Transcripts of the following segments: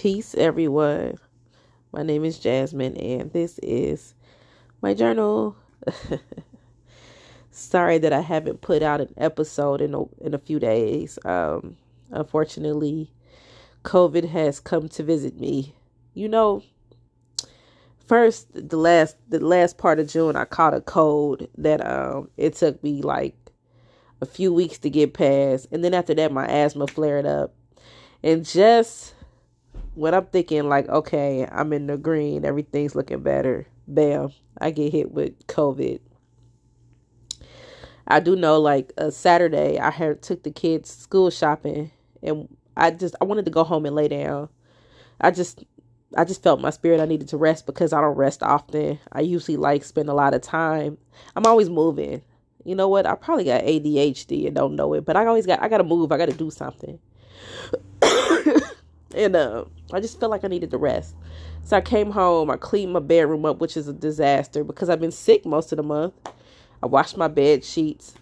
Peace, everyone. My name is Jasmine, and this is my journal. Sorry that I haven't put out an episode in a, in a few days. Um, unfortunately, COVID has come to visit me. You know, first the last the last part of June, I caught a cold that um it took me like a few weeks to get past, and then after that, my asthma flared up, and just when I'm thinking like, okay, I'm in the green, everything's looking better, bam, I get hit with COVID. I do know like a Saturday I had took the kids school shopping and I just I wanted to go home and lay down. I just I just felt my spirit I needed to rest because I don't rest often. I usually like spend a lot of time. I'm always moving. You know what? I probably got ADHD and don't know it, but I always got I got to move. I got to do something. And uh, I just felt like I needed to rest. So I came home. I cleaned my bedroom up, which is a disaster because I've been sick most of the month. I washed my bed sheets,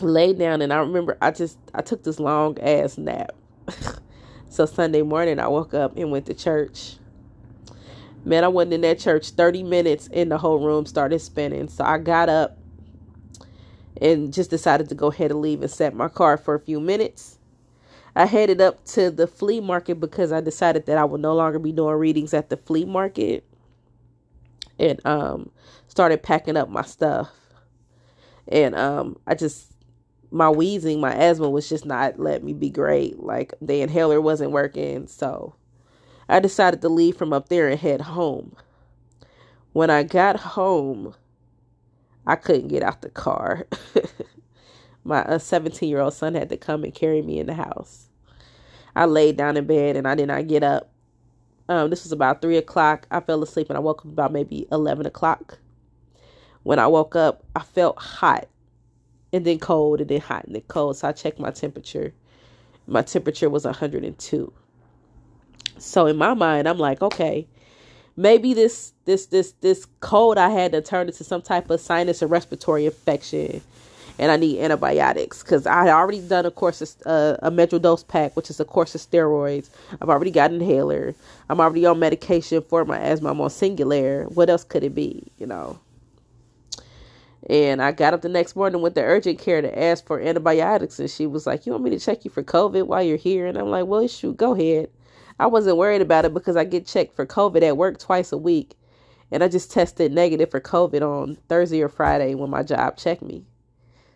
laid down, and I remember I just I took this long ass nap. so Sunday morning I woke up and went to church. Man, I wasn't in that church 30 minutes and the whole room started spinning. So I got up and just decided to go ahead and leave and set my car for a few minutes. I headed up to the flea market because I decided that I would no longer be doing readings at the flea market and um started packing up my stuff. And um I just my wheezing, my asthma was just not letting me be great. Like the inhaler wasn't working, so I decided to leave from up there and head home. When I got home, I couldn't get out the car. my 17 year old son had to come and carry me in the house. I laid down in bed and I did not get up. Um, this was about three o'clock. I fell asleep and I woke up about maybe 11 o'clock. When I woke up, I felt hot and then cold and then hot and then cold. So I checked my temperature. My temperature was 102. So in my mind, I'm like, okay, maybe this this this this cold I had to turn into some type of sinus or respiratory infection, and I need antibiotics because I had already done a course of uh, a Medrol dose pack, which is a course of steroids. I've already got an inhaler. I'm already on medication for my asthma. I'm on Singulair. What else could it be? You know. And I got up the next morning with the urgent care to ask for antibiotics, and she was like, "You want me to check you for COVID while you're here?" And I'm like, "Well, shoot, go ahead." I wasn't worried about it because I get checked for COVID at work twice a week, and I just tested negative for COVID on Thursday or Friday when my job checked me.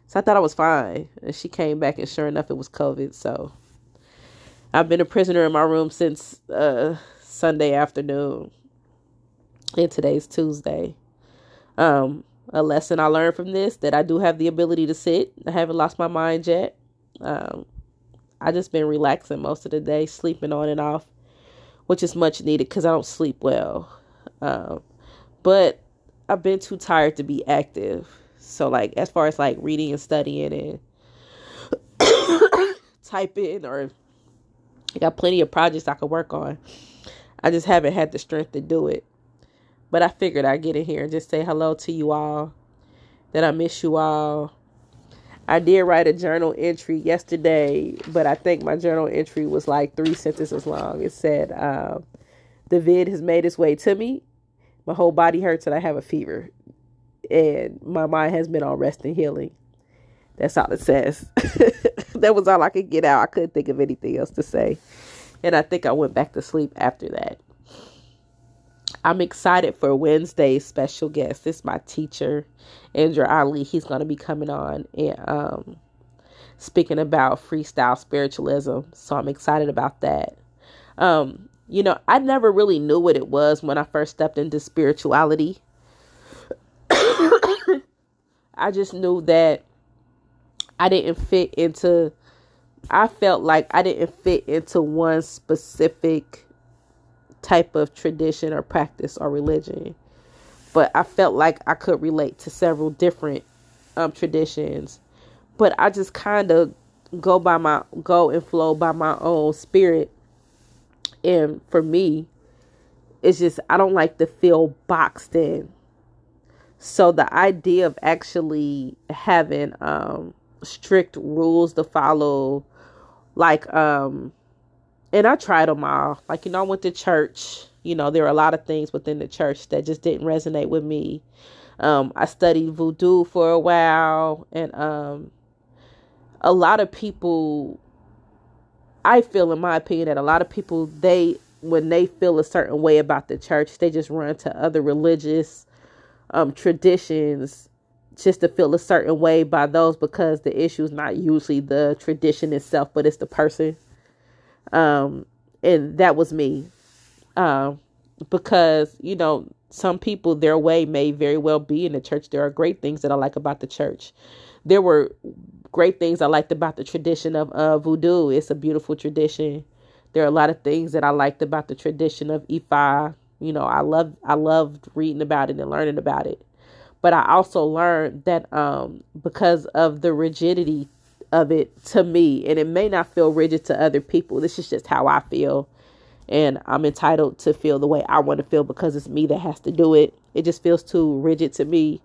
So I thought I was fine, and she came back, and sure enough, it was COVID. So I've been a prisoner in my room since uh, Sunday afternoon, and today's Tuesday. Um, a lesson I learned from this that I do have the ability to sit. I haven't lost my mind yet. Um, I just been relaxing most of the day, sleeping on and off, which is much needed because I don't sleep well. Um, but I've been too tired to be active. So like as far as like reading and studying and typing or I got plenty of projects I could work on. I just haven't had the strength to do it. But I figured I'd get in here and just say hello to you all. That I miss you all. I did write a journal entry yesterday, but I think my journal entry was like three sentences long. It said, uh, The vid has made its way to me. My whole body hurts and I have a fever. And my mind has been on rest and healing. That's all it says. that was all I could get out. I couldn't think of anything else to say. And I think I went back to sleep after that. I'm excited for Wednesday's special guest. This is my teacher, Andrew Ali. He's going to be coming on and um, speaking about freestyle spiritualism. So I'm excited about that. Um, you know, I never really knew what it was when I first stepped into spirituality. I just knew that I didn't fit into, I felt like I didn't fit into one specific type of tradition or practice or religion. But I felt like I could relate to several different um, traditions. But I just kind of go by my go and flow by my own spirit. And for me, it's just I don't like to feel boxed in. So the idea of actually having um strict rules to follow like um and I tried them all. Like, you know, I went to church. You know, there are a lot of things within the church that just didn't resonate with me. Um, I studied voodoo for a while, and um, a lot of people, I feel, in my opinion, that a lot of people, they, when they feel a certain way about the church, they just run to other religious um, traditions just to feel a certain way by those because the issue is not usually the tradition itself, but it's the person. Um, and that was me. Um, because, you know, some people, their way may very well be in the church. There are great things that I like about the church. There were great things I liked about the tradition of uh, voodoo. It's a beautiful tradition. There are a lot of things that I liked about the tradition of Ifa. You know, I love I loved reading about it and learning about it. But I also learned that um, because of the rigidity of it to me, and it may not feel rigid to other people. This is just how I feel. And I'm entitled to feel the way I want to feel because it's me that has to do it. It just feels too rigid to me.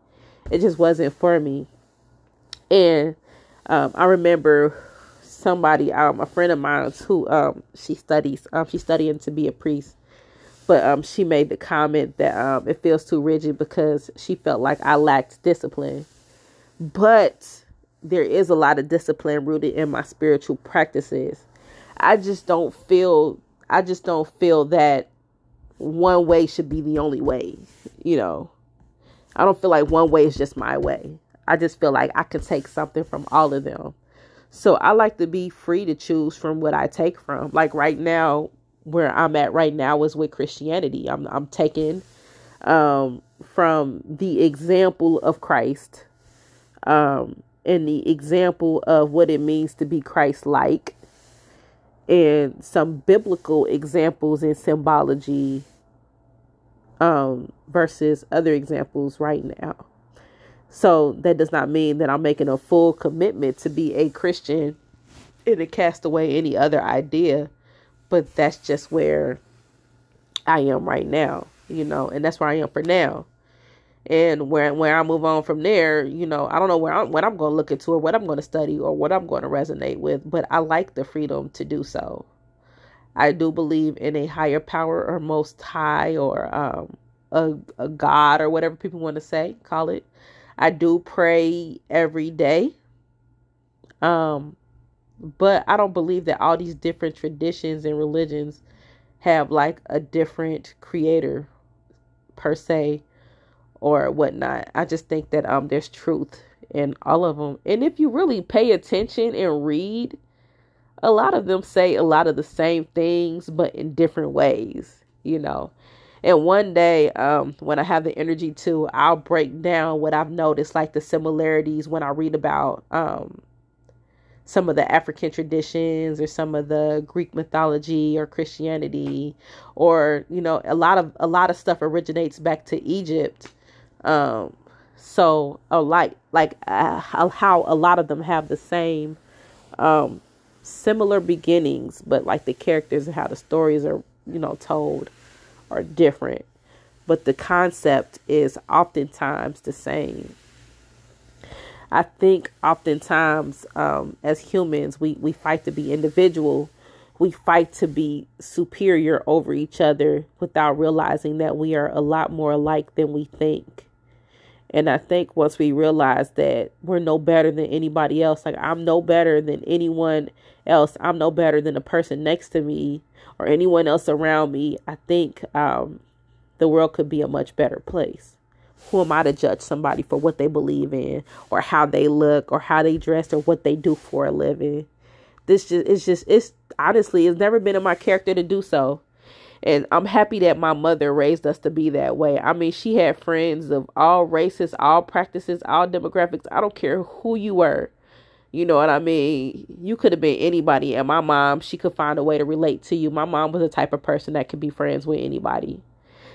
It just wasn't for me. And um, I remember somebody, um, a friend of mine who um, she studies, um, she's studying to be a priest but um, she made the comment that um, it feels too rigid because she felt like I lacked discipline. But there is a lot of discipline rooted in my spiritual practices. I just don't feel I just don't feel that one way should be the only way, you know. I don't feel like one way is just my way. I just feel like I can take something from all of them. So I like to be free to choose from what I take from. Like right now, where I'm at right now is with Christianity. I'm I'm taking um, from the example of Christ um, and the example of what it means to be Christ like and some biblical examples in symbology um, versus other examples right now. So that does not mean that I'm making a full commitment to be a Christian and to cast away any other idea but that's just where I am right now, you know, and that's where I am for now. And where where I move on from there, you know, I don't know where I'm what I'm going to look into or what I'm going to study or what I'm going to resonate with, but I like the freedom to do so. I do believe in a higher power or most high or um, a, a God or whatever people want to say, call it. I do pray every day. Um, but I don't believe that all these different traditions and religions have like a different creator per se or whatnot. I just think that um there's truth in all of them. And if you really pay attention and read, a lot of them say a lot of the same things but in different ways, you know. And one day, um, when I have the energy to, I'll break down what I've noticed, like the similarities when I read about um, some of the African traditions or some of the Greek mythology or Christianity or you know a lot of a lot of stuff originates back to Egypt. Um so a like like uh, how a lot of them have the same um similar beginnings but like the characters and how the stories are you know told are different. But the concept is oftentimes the same I think oftentimes um, as humans, we, we fight to be individual. We fight to be superior over each other without realizing that we are a lot more alike than we think. And I think once we realize that we're no better than anybody else, like I'm no better than anyone else, I'm no better than the person next to me or anyone else around me, I think um, the world could be a much better place who am I to judge somebody for what they believe in or how they look or how they dress or what they do for a living? This just it's just it's honestly it's never been in my character to do so. And I'm happy that my mother raised us to be that way. I mean, she had friends of all races, all practices, all demographics. I don't care who you were. You know what I mean? You could have been anybody. And my mom, she could find a way to relate to you. My mom was the type of person that could be friends with anybody.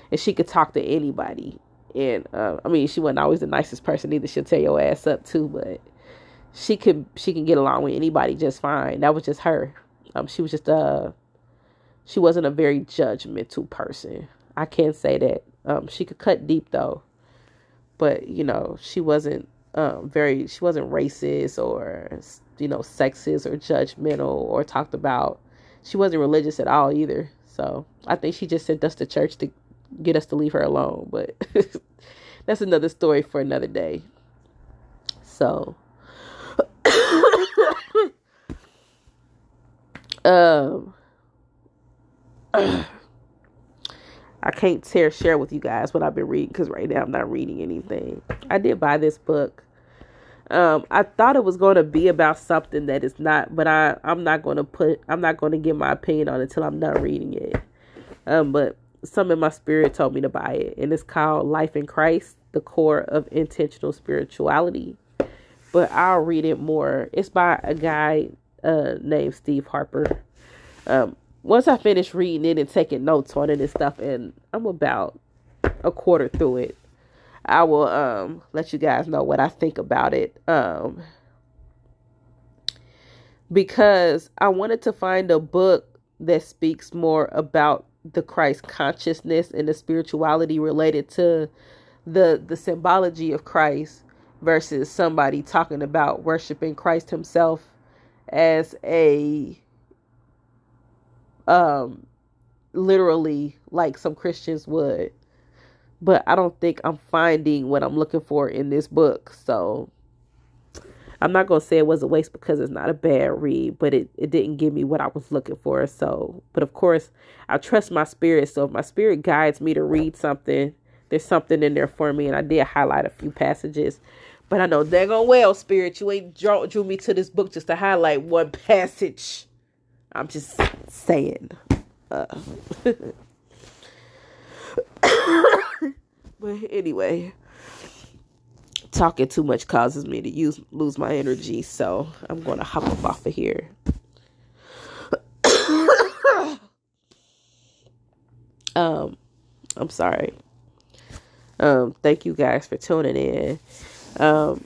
And she could talk to anybody and uh, I mean she wasn't always the nicest person either. She'll tear your ass up too, but she could she can get along with anybody just fine. That was just her. Um, she was just uh, she wasn't a very judgmental person. I can't say that. Um, she could cut deep though, but you know she wasn't um very she wasn't racist or you know sexist or judgmental or talked about she wasn't religious at all either. So I think she just sent us to church to get us to leave her alone. But that's another story for another day. So, um, I can't share share with you guys what I've been reading because right now I'm not reading anything. I did buy this book. Um, I thought it was going to be about something that is not, but I I'm not going to put I'm not going to give my opinion on it until I'm done reading it. Um, but some in my spirit told me to buy it, and it's called Life in Christ: The Core of Intentional Spirituality. But I'll read it more. It's by a guy uh, named Steve Harper. Um, once I finish reading it and taking notes on it and stuff, and I'm about a quarter through it, I will um let you guys know what I think about it. Um because I wanted to find a book that speaks more about the Christ consciousness and the spirituality related to the the symbology of Christ versus somebody talking about worshiping Christ himself as a um literally like some Christians would. But I don't think I'm finding what I'm looking for in this book. So I'm not gonna say it was a waste because it's not a bad read, but it, it didn't give me what I was looking for. So but of course I trust my spirit. So if my spirit guides me to read something, there's something in there for me and I did highlight a few passages. But I know daggone well, spirit, you ain't draw, drew me to this book just to highlight one passage. I'm just saying. Uh. but anyway, talking too much causes me to use lose my energy, so I'm gonna hop up off of here. um, I'm sorry. Um, thank you guys for tuning in. Um,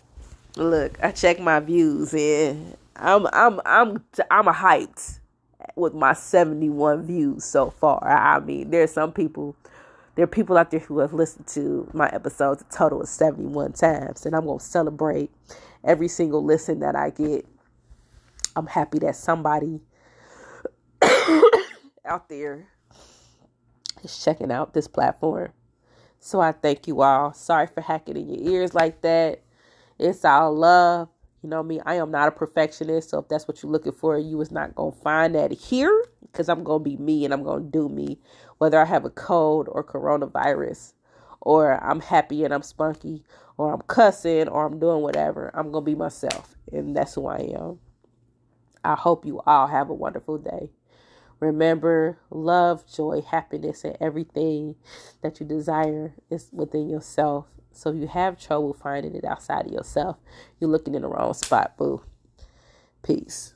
look, I check my views and I'm I'm I'm I'm a hyped with my 71 views so far. I mean, there's some people there are people out there who have listened to my episodes a total of 71 times and I'm going to celebrate every single listen that I get. I'm happy that somebody out there is checking out this platform. So I thank you all. Sorry for hacking in your ears like that. It's all love. You know me, I am not a perfectionist. So if that's what you're looking for, you is not going to find that here because I'm going to be me and I'm going to do me, whether I have a cold or coronavirus, or I'm happy and I'm spunky, or I'm cussing, or I'm doing whatever. I'm going to be myself. And that's who I am. I hope you all have a wonderful day. Remember, love, joy, happiness, and everything that you desire is within yourself. So if you have trouble finding it outside of yourself, you're looking in the wrong spot, boo. Peace.